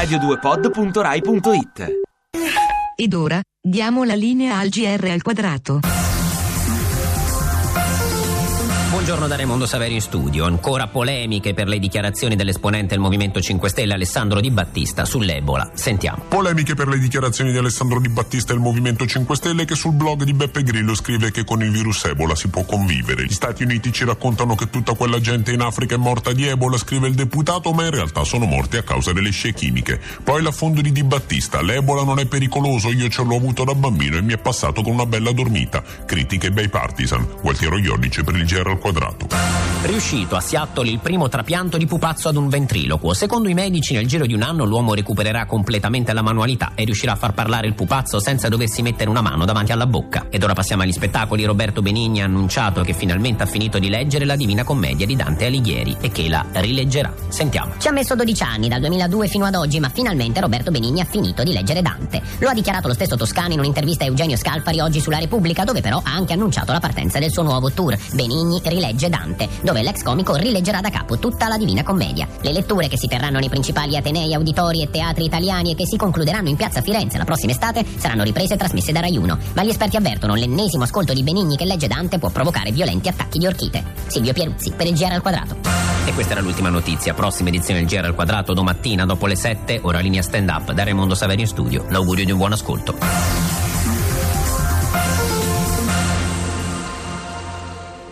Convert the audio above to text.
radio2pod.rai.it Ed ora diamo la linea al GR al quadrato. Buongiorno da Raimondo Saveri in studio. Ancora polemiche per le dichiarazioni dell'esponente del Movimento 5 Stelle Alessandro Di Battista sull'Ebola. Sentiamo. Polemiche per le dichiarazioni di Alessandro Di Battista del Movimento 5 Stelle che sul blog di Beppe Grillo scrive che con il virus Ebola si può convivere. Gli Stati Uniti ci raccontano che tutta quella gente in Africa è morta di Ebola, scrive il deputato, ma in realtà sono morti a causa delle scie chimiche. Poi l'affondo di Di Battista, l'Ebola non è pericoloso, io ce l'ho avuto da bambino e mi è passato con una bella dormita. Critiche bei partisan. Gualtiero Iordice per il GR al quadrato. Riuscito a Seattle il primo trapianto di pupazzo ad un ventriloquo. Secondo i medici, nel giro di un anno l'uomo recupererà completamente la manualità e riuscirà a far parlare il pupazzo senza doversi mettere una mano davanti alla bocca. Ed ora passiamo agli spettacoli. Roberto Benigni ha annunciato che finalmente ha finito di leggere la Divina Commedia di Dante Alighieri e che la rileggerà. Sentiamo. Ci ha messo 12 anni, dal 2002 fino ad oggi, ma finalmente Roberto Benigni ha finito di leggere Dante. Lo ha dichiarato lo stesso Toscano in un'intervista a Eugenio Scalfari oggi sulla Repubblica, dove però ha anche annunciato la partenza del suo nuovo tour, Benigni rilegge Dante, dove l'ex comico rileggerà da capo tutta la Divina Commedia. Le letture che si terranno nei principali atenei, auditori e teatri italiani e che si concluderanno in piazza Firenze la prossima estate saranno riprese e trasmesse da Rai 1. Ma gli esperti avvertono l'ennesimo ascolto di Benigni che legge Dante può provocare violenti attacchi di orchite. Silvio Pieruzzi per il GR al quadrato. E questa era l'ultima notizia. Prossima edizione del GR al quadrato domattina dopo le 7, ora linea stand up da Raimondo Saveri in studio. L'augurio di un buon ascolto.